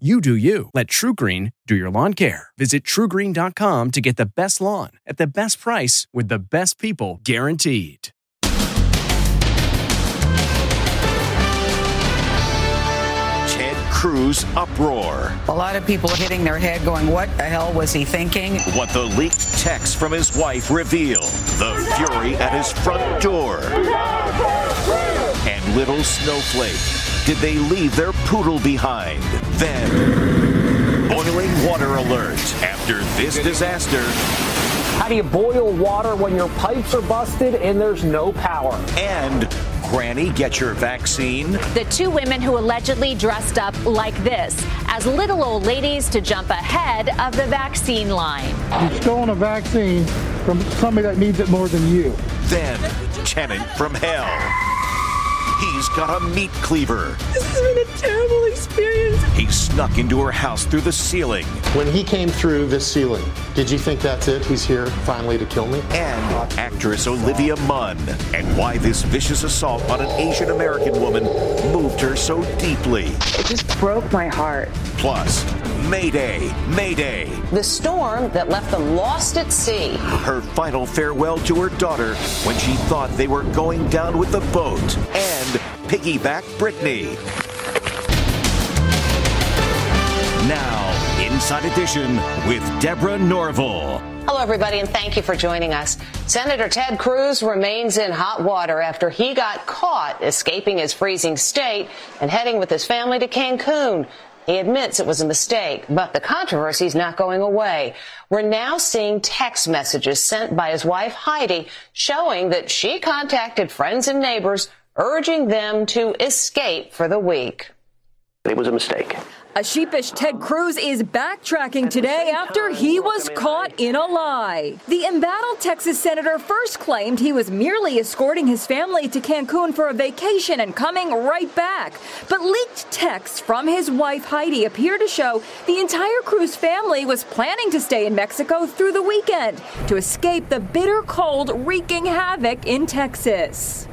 You do you. Let TruGreen do your lawn care. Visit trugreen.com to get the best lawn at the best price with the best people guaranteed. Ted Cruz uproar. A lot of people hitting their head going, What the hell was he thinking? What the leaked text from his wife reveal. The fury at his front door. And little snowflake. Did they leave their poodle behind? Then, boiling water alert after this disaster. How do you boil water when your pipes are busted and there's no power? And Granny, get your vaccine. The two women who allegedly dressed up like this as little old ladies to jump ahead of the vaccine line. You've stolen a vaccine from somebody that needs it more than you. Then, Tenant from Hell. He's got a meat cleaver. This has been a terrible experience. He snuck into her house through the ceiling. When he came through this ceiling, did you think that's it? He's here finally to kill me? And actress Olivia Munn. And why this vicious assault on an Asian American woman moved her so deeply. It just broke my heart. Plus, Mayday, Mayday. The storm that left them lost at sea. Her final farewell to her daughter when she thought they were going down with the boat. And piggyback Britney. Now, Inside Edition with Deborah Norville. Hello, everybody, and thank you for joining us. Senator Ted Cruz remains in hot water after he got caught escaping his freezing state and heading with his family to Cancun. He admits it was a mistake, but the controversy is not going away. We're now seeing text messages sent by his wife Heidi showing that she contacted friends and neighbors urging them to escape for the week. It was a mistake. A sheepish Ted Cruz is backtracking today after he was caught in a lie. The embattled Texas senator first claimed he was merely escorting his family to Cancun for a vacation and coming right back. But leaked texts from his wife Heidi appear to show the entire Cruz family was planning to stay in Mexico through the weekend to escape the bitter cold wreaking havoc in Texas.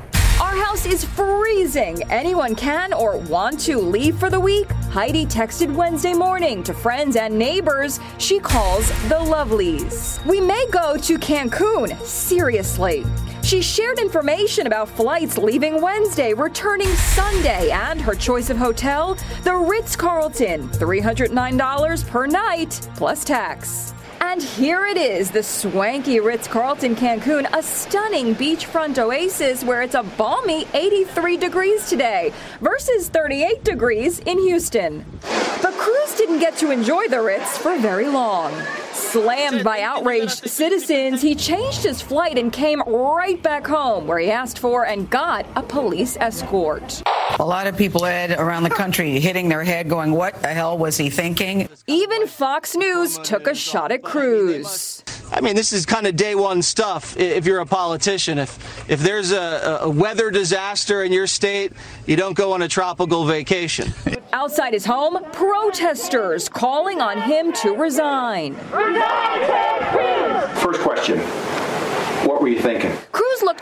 Our house is freezing. Anyone can or want to leave for the week? Heidi texted Wednesday morning to friends and neighbors she calls the Lovelies. We may go to Cancun. Seriously. She shared information about flights leaving Wednesday, returning Sunday, and her choice of hotel, the Ritz Carlton, $309 per night, plus tax. And here it is, the swanky Ritz Carlton Cancun, a stunning beachfront oasis where it's a balmy 83 degrees today versus 38 degrees in Houston. But Cruz didn't get to enjoy the Ritz for very long. Slammed by outraged citizens, he changed his flight and came right back home where he asked for and got a police escort. A lot of people, Ed, around the country hitting their head going, What the hell was he thinking? Even Fox News took a shot at Cruz. I mean, this is kind of day one stuff if you're a politician. If, if there's a, a weather disaster in your state, you don't go on a tropical vacation. Outside his home, protesters calling on him to resign. First question. What were you thinking?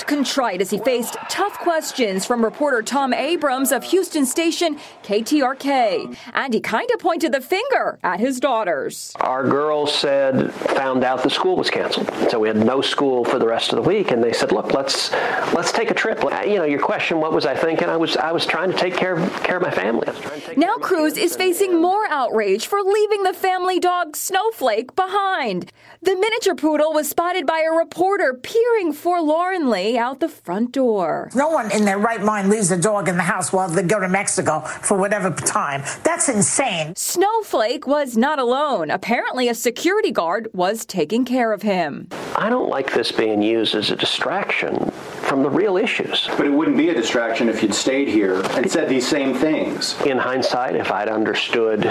Contrite as he faced tough questions from reporter Tom Abrahams of Houston station KTRK. And he kind of pointed the finger at his daughters. Our girls said, found out the school was canceled. So we had no school for the rest of the week. And they said, look, let's let's take a trip. Uh, you know, your question, what was I thinking? I was I was trying to take care of, care of my family. now Cruz is facing more outrage for leaving the family dog Snowflake behind. The miniature poodle was spotted by a reporter peering forlornly out the front door. No one in their right mind leaves a dog in the house while they go to Mexico for whatever time. That's insane. Snowflake was not alone. Apparently, a security guard was taking care of him. I don't like this being used as a distraction from the real issues. But it wouldn't be a distraction if you'd stayed here and said these same things. In hindsight, if I'd understood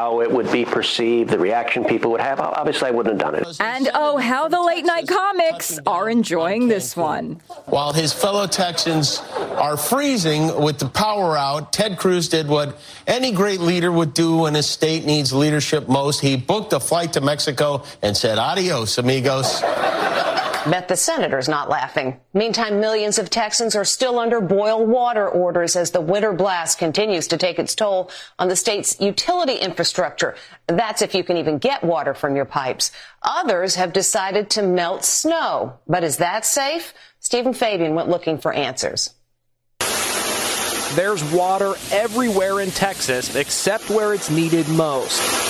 how it would be perceived, the reaction people would have, obviously I wouldn't have done it. And oh, how the late night comics are enjoying this one. While his fellow Texans are freezing with the power out, Ted Cruz did what any great leader would do when his state needs leadership most. He booked a flight to Mexico and said, adios, amigos. Bet the senator's not laughing. Meantime, millions of Texans are still under boil water orders as the winter blast continues to take its toll on the state's utility infrastructure. That's if you can even get water from your pipes. Others have decided to melt snow. But is that safe? Stephen Fabian went looking for answers. There's water everywhere in Texas except where it's needed most.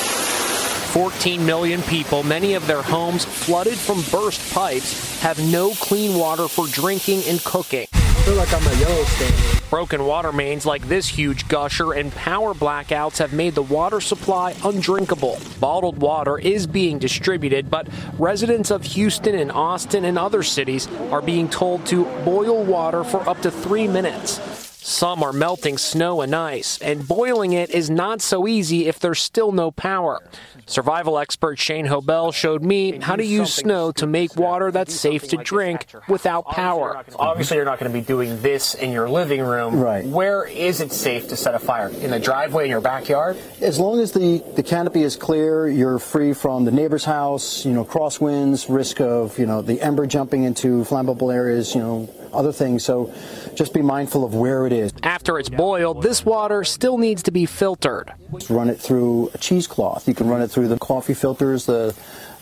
14 million people, many of their homes flooded from burst pipes, have no clean water for drinking and cooking. I feel like I'm a Yellowstone. Broken water mains like this huge gusher and power blackouts have made the water supply undrinkable. Bottled water is being distributed, but residents of Houston and Austin and other cities are being told to boil water for up to three minutes. Some are melting snow and ice, and boiling it is not so easy if there's still no power. Survival expert Shane Hobel showed me how to use snow to make water that's safe to drink without power. Obviously, you're not going to be doing this in your living room. Right. Where is it safe to set a fire? In the driveway in your backyard? As long as the, the canopy is clear, you're free from the neighbor's house, you know, crosswinds, risk of, you know, the ember jumping into flammable areas, you know, other things. So just be mindful of where it is. After it's boiled, this water still needs to be filtered. Run it through a cheesecloth. You can run it through the coffee filters, the,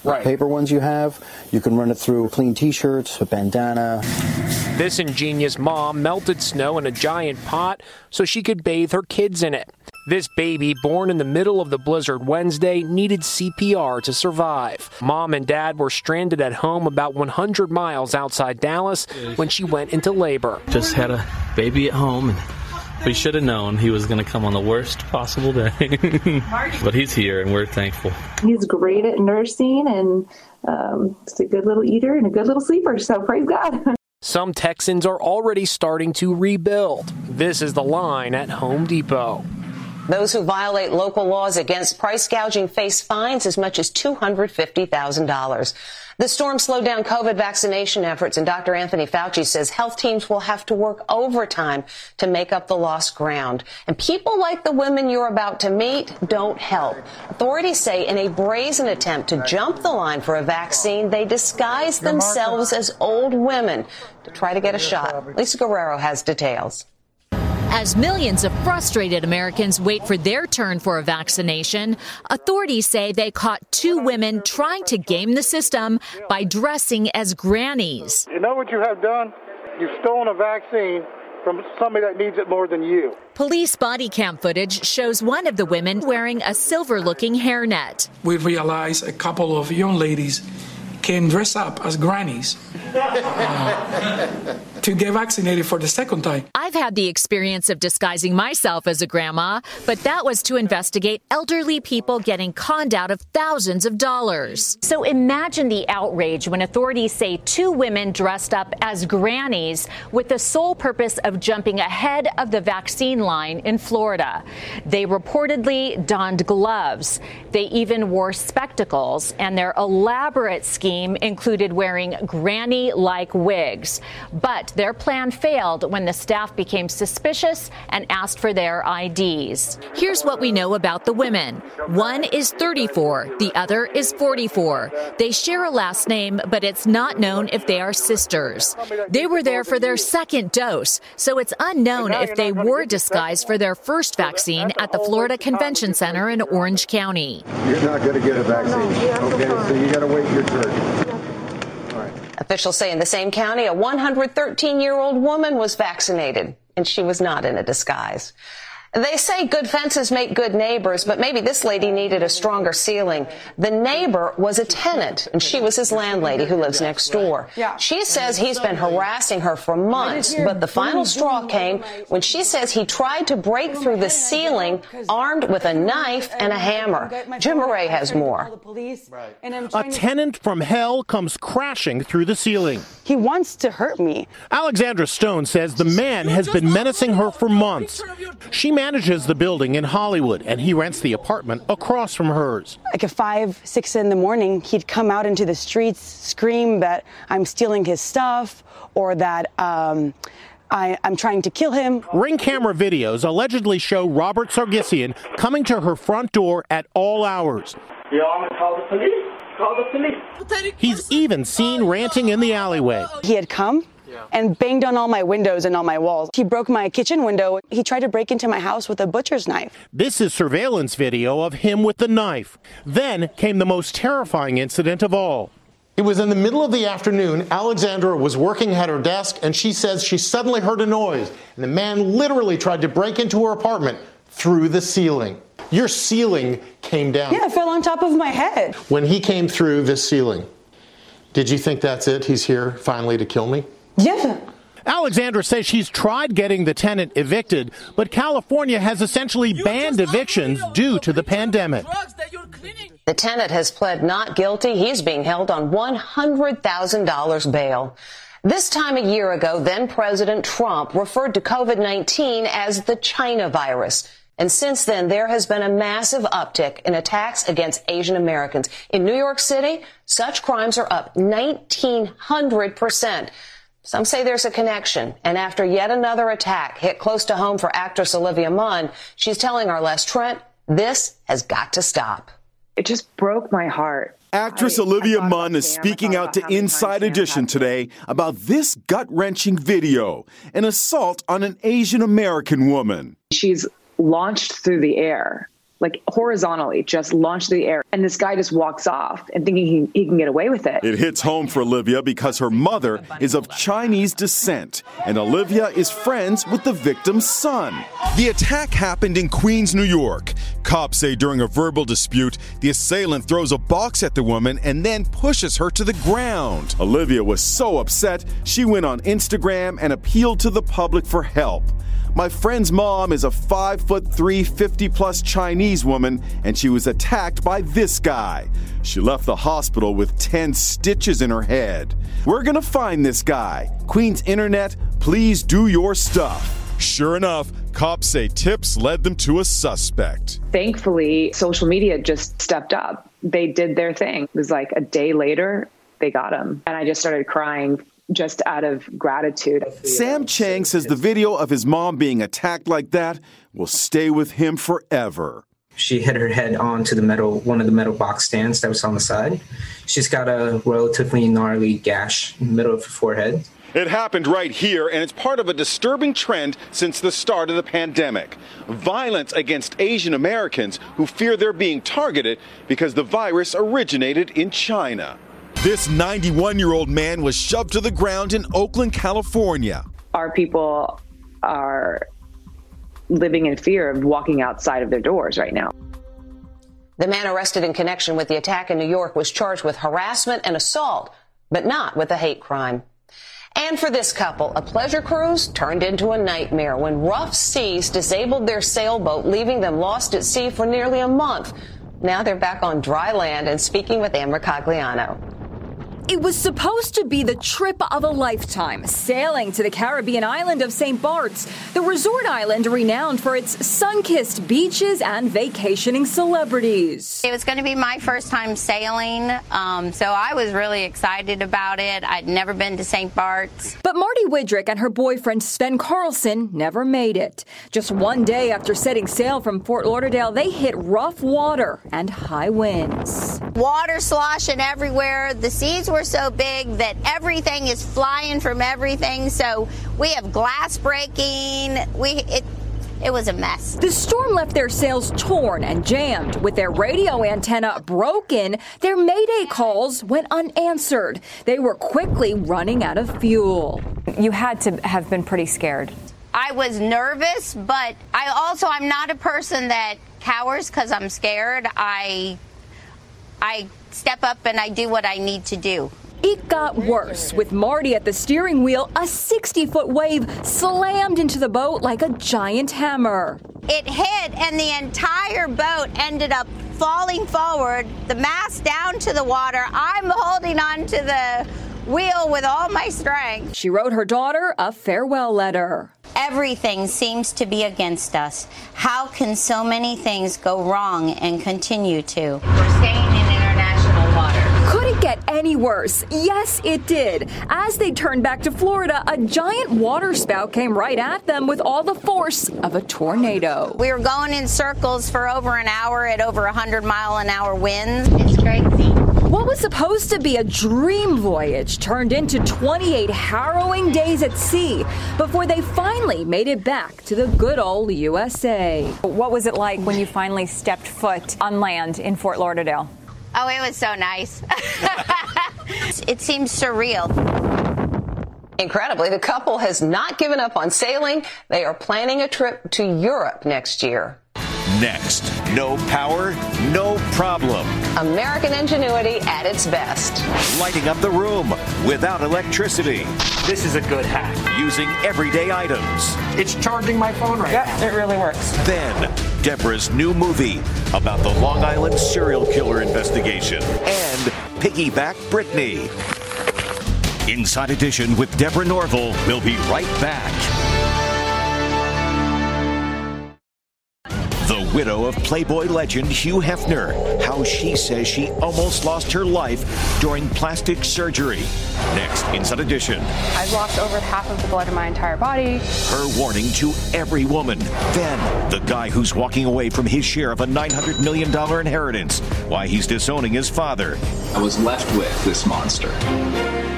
the Right. paper ones you have. You can run it through clean t-shirts, a bandana. This ingenious mom melted snow in a giant pot so she could bathe her kids in it. This baby, born in the middle of the blizzard Wednesday, needed CPR to survive. Mom and dad were stranded at home about 100 miles outside Dallas when she went into labor. Just had a baby at home and we should have known he was going to come on the worst possible day. but he's here and we're thankful. He's great at nursing and um, just a good little eater and a good little sleeper. So praise God. Some Texans are already starting to rebuild. This is the line at Home Depot. Those who violate local laws against price gouging face fines as much as $250,000. The storm slowed down COVID vaccination efforts, and Dr. Anthony Fauci says health teams will have to work overtime to make up the lost ground. And people like the women you're about to meet don't help. Authorities say in a brazen attempt to jump the line for a vaccine, they disguise themselves as old women to try to get a shot. Lisa Guerrero has details. As millions of frustrated Americans wait for their turn for a vaccination, authorities say they caught two women trying to game the system by dressing as grannies. You know what you have done? You've stolen a vaccine from somebody that needs it more than you. Police body cam footage shows one of the women wearing a silver looking hairnet. we realized a couple of young ladies can dress up as grannies uh, to get vaccinated for the second time. I've had the experience of disguising myself as a grandma, but that was to investigate elderly people getting conned out of thousands of dollars. So imagine the outrage when authorities say two women dressed up as grannies with the sole purpose of jumping ahead of the vaccine line in Florida. They reportedly donned gloves. They even wore spectacles, and their elaborate scheme included wearing granny like wigs. But their plan failed when the staff became suspicious and asked for their IDs. Here's what we know about the women. One is 34, the other is 44. They share a last name, but it's not known if they are sisters. They were there for their second dose, so it's unknown if they were disguised for their first vaccine at the Florida Convention Center in Orange County. You're not going to get a vaccine. Okay, so you got to wait your turn. Officials say in the same county, a 113 year old woman was vaccinated, and she was not in a disguise. They say good fences make good neighbors, but maybe this lady needed a stronger ceiling. The neighbor was a tenant, and she was his landlady who lives next door. She says he's been harassing her for months, but the final straw came when she says he tried to break through the ceiling armed with a knife and a hammer. Jim Murray has more. A tenant from hell comes crashing through the ceiling. He wants to hurt me. Alexandra Stone says the man has been menacing her for months. She manages the building in Hollywood, and he rents the apartment across from hers. Like at five, six in the morning, he'd come out into the streets, scream that I'm stealing his stuff or that um, I, I'm trying to kill him. Ring camera videos allegedly show Robert Sargisian coming to her front door at all hours. You want me to call the police? Call the police. He's even seen ranting in the alleyway. He had come and banged on all my windows and all my walls. He broke my kitchen window. He tried to break into my house with a butcher's knife. This is surveillance video of him with the knife. Then came the most terrifying incident of all. It was in the middle of the afternoon. Alexandra was working at her desk, and she says she suddenly heard a noise. And the man literally tried to break into her apartment through the ceiling. Your ceiling came down. Yeah, it fell on top of my head. When he came through this ceiling, did you think that's it? He's here finally to kill me? Yeah. Alexandra says she's tried getting the tenant evicted, but California has essentially banned evictions due to the pandemic. The tenant has pled not guilty. He's being held on $100,000 bail. This time a year ago, then President Trump referred to COVID-19 as the China virus. And since then, there has been a massive uptick in attacks against Asian Americans. In New York City, such crimes are up 1,900%. Some say there's a connection. And after yet another attack hit close to home for actress Olivia Munn, she's telling our Les Trent, this has got to stop. It just broke my heart. Actress Olivia Munn is speaking out to Inside Edition today about this gut wrenching video an assault on an Asian American woman. She's launched through the air, like horizontally, just launched through the air. And this guy just walks off and thinking he, he can get away with it. It hits home for Olivia because her mother is of Chinese descent, and Olivia is friends with the victim's son. The attack happened in Queens, New York. Cops say during a verbal dispute, the assailant throws a box at the woman and then pushes her to the ground. Olivia was so upset, she went on Instagram and appealed to the public for help. My friend's mom is a 5 foot 3, 50 plus Chinese woman, and she was attacked by this guy. She left the hospital with 10 stitches in her head. We're gonna find this guy. Queen's Internet, please do your stuff. Sure enough, cops say tips led them to a suspect. Thankfully, social media just stepped up. They did their thing. It was like a day later, they got him. And I just started crying just out of gratitude. Sam Chang says the video of his mom being attacked like that will stay with him forever. She hit her head onto the metal, one of the metal box stands that was on the side. She's got a relatively gnarly gash in the middle of her forehead. It happened right here, and it's part of a disturbing trend since the start of the pandemic. Violence against Asian Americans who fear they're being targeted because the virus originated in China. This 91 year old man was shoved to the ground in Oakland, California. Our people are living in fear of walking outside of their doors right now. The man arrested in connection with the attack in New York was charged with harassment and assault, but not with a hate crime. And for this couple, a pleasure cruise turned into a nightmare when rough seas disabled their sailboat, leaving them lost at sea for nearly a month. Now they're back on dry land and speaking with Ann Mercogliano. It was supposed to be the trip of a lifetime, sailing to the Caribbean island of St. Bart's, the resort island renowned for its sun kissed beaches and vacationing celebrities. It was going to be my first time sailing, um, so I was really excited about it. I'd never been to St. Bart's. But Marty Widrick and her boyfriend Sven Carlson never made it. Just one day after setting sail from Fort Lauderdale, they hit rough water and high winds. Water sloshing everywhere. The seas were so big that everything is flying from everything. So we have glass breaking. We it it was a mess. The storm left their sails torn and jammed. With their radio antenna broken, their mayday calls went unanswered. They were quickly running out of fuel. You had to have been pretty scared. I was nervous, but I also I'm not a person that cowers because I'm scared. I I step up and I do what I need to do. It got worse with Marty at the steering wheel. A 60 foot wave slammed into the boat like a giant hammer. It hit, and the entire boat ended up falling forward, the mast down to the water. I'm holding on to the wheel with all my strength. She wrote her daughter a farewell letter. Everything seems to be against us. How can so many things go wrong and continue to? We're staying in international water. Could it get any worse? Yes, it did. As they turned back to Florida, a giant water spout came right at them with all the force of a tornado. We were going in circles for over an hour at over 100 mile an hour winds. It's crazy. What was supposed to be a dream voyage turned into 28 harrowing days at sea before they finally made it back to the good old USA. What was it like when you finally stepped foot on land in Fort Lauderdale? Oh, it was so nice. it seems surreal. Incredibly, the couple has not given up on sailing. They are planning a trip to Europe next year. Next, no power, no problem. American ingenuity at its best. Lighting up the room without electricity. This is a good hack. Using everyday items. It's charging my phone right yep, now. it really works. Then, Deborah's new movie about the Long Island serial killer investigation and Piggyback Britney. Inside Edition with Deborah Norville will be right back. Widow of Playboy legend Hugh Hefner, how she says she almost lost her life during plastic surgery. Next, Inside Edition. I've lost over half of the blood in my entire body. Her warning to every woman. Then, the guy who's walking away from his share of a $900 million inheritance. Why he's disowning his father. I was left with this monster.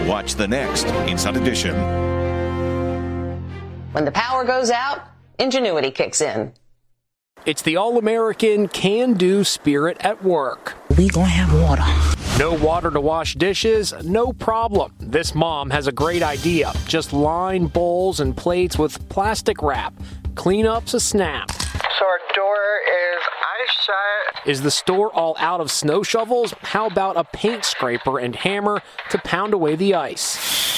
Watch the next Inside Edition. When the power goes out, ingenuity kicks in. It's the all American can do spirit at work. We gonna have water. No water to wash dishes? No problem. This mom has a great idea. Just line bowls and plates with plastic wrap. Cleanup's a snap. So our door is ice shut. Is the store all out of snow shovels? How about a paint scraper and hammer to pound away the ice?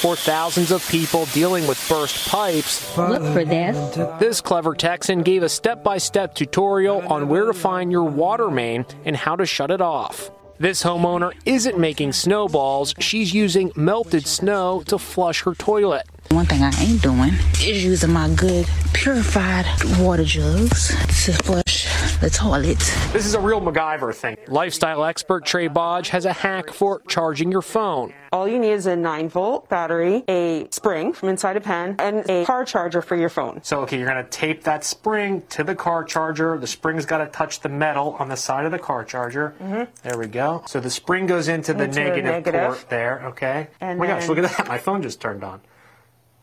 For thousands of people dealing with burst pipes, look for this. This clever Texan gave a step by step tutorial on where to find your water main and how to shut it off. This homeowner isn't making snowballs, she's using melted snow to flush her toilet. One thing I ain't doing is using my good purified water jugs to flush the toilet. This is a real MacGyver thing. Lifestyle expert Trae Bodge has a hack for charging your phone. All you need is a 9 volt battery, a spring from inside a pen, and a car charger for your phone. So, okay, you're going to tape that spring to the car charger. The spring's got to touch the metal on the side of the car charger. Mm-hmm. There we go. So the spring goes into the Into negative, negative. port there, okay? And oh my gosh, look at that. My phone just turned on.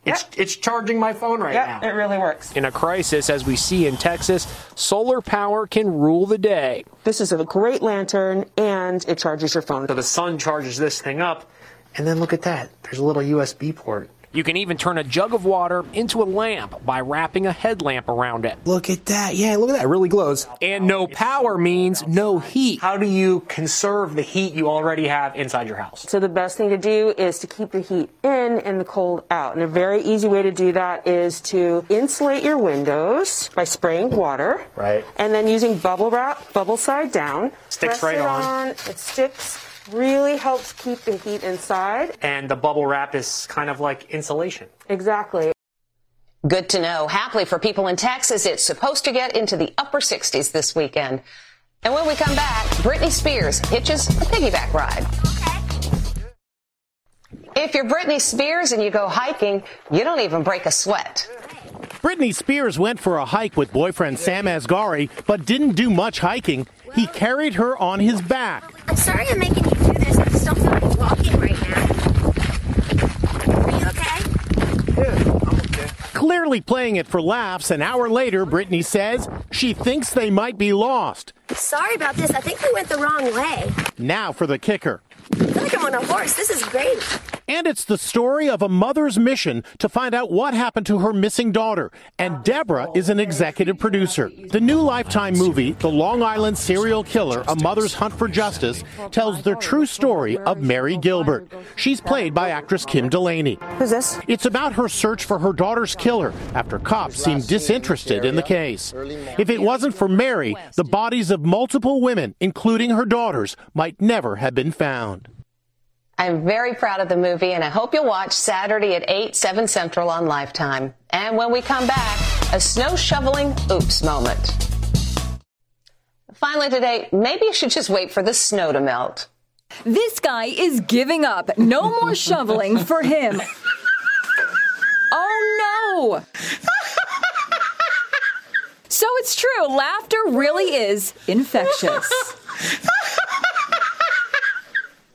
It's, it's charging my phone right Yep, now. it really works. In a crisis, as we see in Texas, solar power can rule the day. This is a great lantern, and it charges your phone. So the sun charges this thing up, and then look at that. There's a little USB port. You can even turn a jug of water into a lamp by wrapping a headlamp around it. Look at that. Yeah, look at that. It really glows. And no power means no heat. How do you conserve the heat you already have inside your house? So the best thing to do is to keep the heat in and the cold out. And a very easy way to do that is to insulate your windows by spraying water. Right. And then using bubble wrap, bubble side down. Sticks Press right it on. It sticks. Really helps keep the heat inside. And the bubble wrap is kind of like insulation. Exactly. Good to know. Happily for people in Texas, it's supposed to get into the upper 60s this weekend. And when we come back, Britney Spears hitches a piggyback ride. If you're Britney Spears and you go hiking, you don't even break a sweat. Britney Spears went for a hike with boyfriend Sam Asghari, but didn't do much hiking. He carried her on his back. I'm sorry I'm making you do this. I just don't feel like walking right now. Are you okay? Clearly playing it for laughs, an hour later, Britney says she thinks they might be lost. Sorry about this. I think we went the wrong way. Now for the kicker. I feel like like I'm on a horse. This is great. And it's the story of a mother's mission to find out what happened to her missing daughter. And Deborah is an executive producer. The new Lifetime movie, The Long Island Serial Killer A Mother's Hunt for Justice, tells the true story of Mari Gilbert. She's played by actress Kim Delaney. Who's this? It's about her search for her daughter's killer after cops seemed disinterested in the case. If it wasn't for Mari, the bodies of multiple women, including her daughters, might never have been found. I'm very proud of the movie, and I hope you'll watch Saturday at 8, 7 Central on Lifetime. And when we come back, a snow shoveling oops moment. Finally today, maybe you should just wait for the snow to melt. This guy is giving up. No more shoveling for him. Oh no! So it's true, laughter really is infectious.